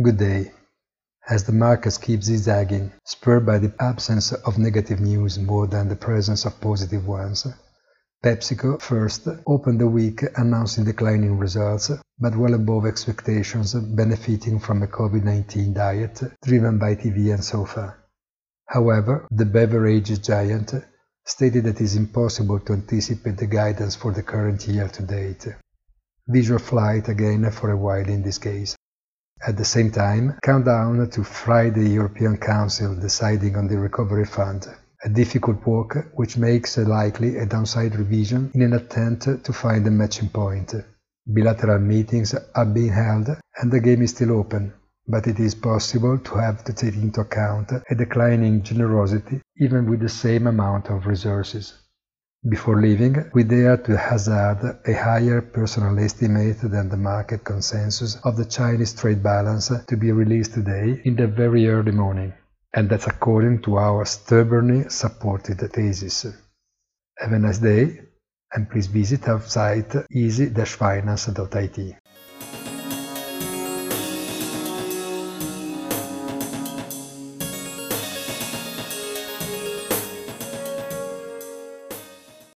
Good day. As the markets keep zigzagging, spurred by the absence of negative news more than the presence of positive ones, PepsiCo first opened the week announcing declining results, but well above expectations, benefiting from a COVID-19 diet driven by TV and sofa. However, the beverage giant stated that it is impossible to anticipate the guidance for the current year to date. Visual flight again for a while in this case. At the same time, countdown to Friday European Council deciding on the Recovery Fund, a difficult work which makes likely a downside revision in an attempt to find a matching point. Bilateral meetings are being held and the game is still open, but it is possible to have to take into account a declining generosity even with the same amount of resources. Before leaving, we dare to hazard a higher personal estimate than the market consensus of the Chinese trade balance to be released today in the very early morning, and that's according to our stubbornly supported thesis. Have a nice day, and please visit our site easy-finance.it.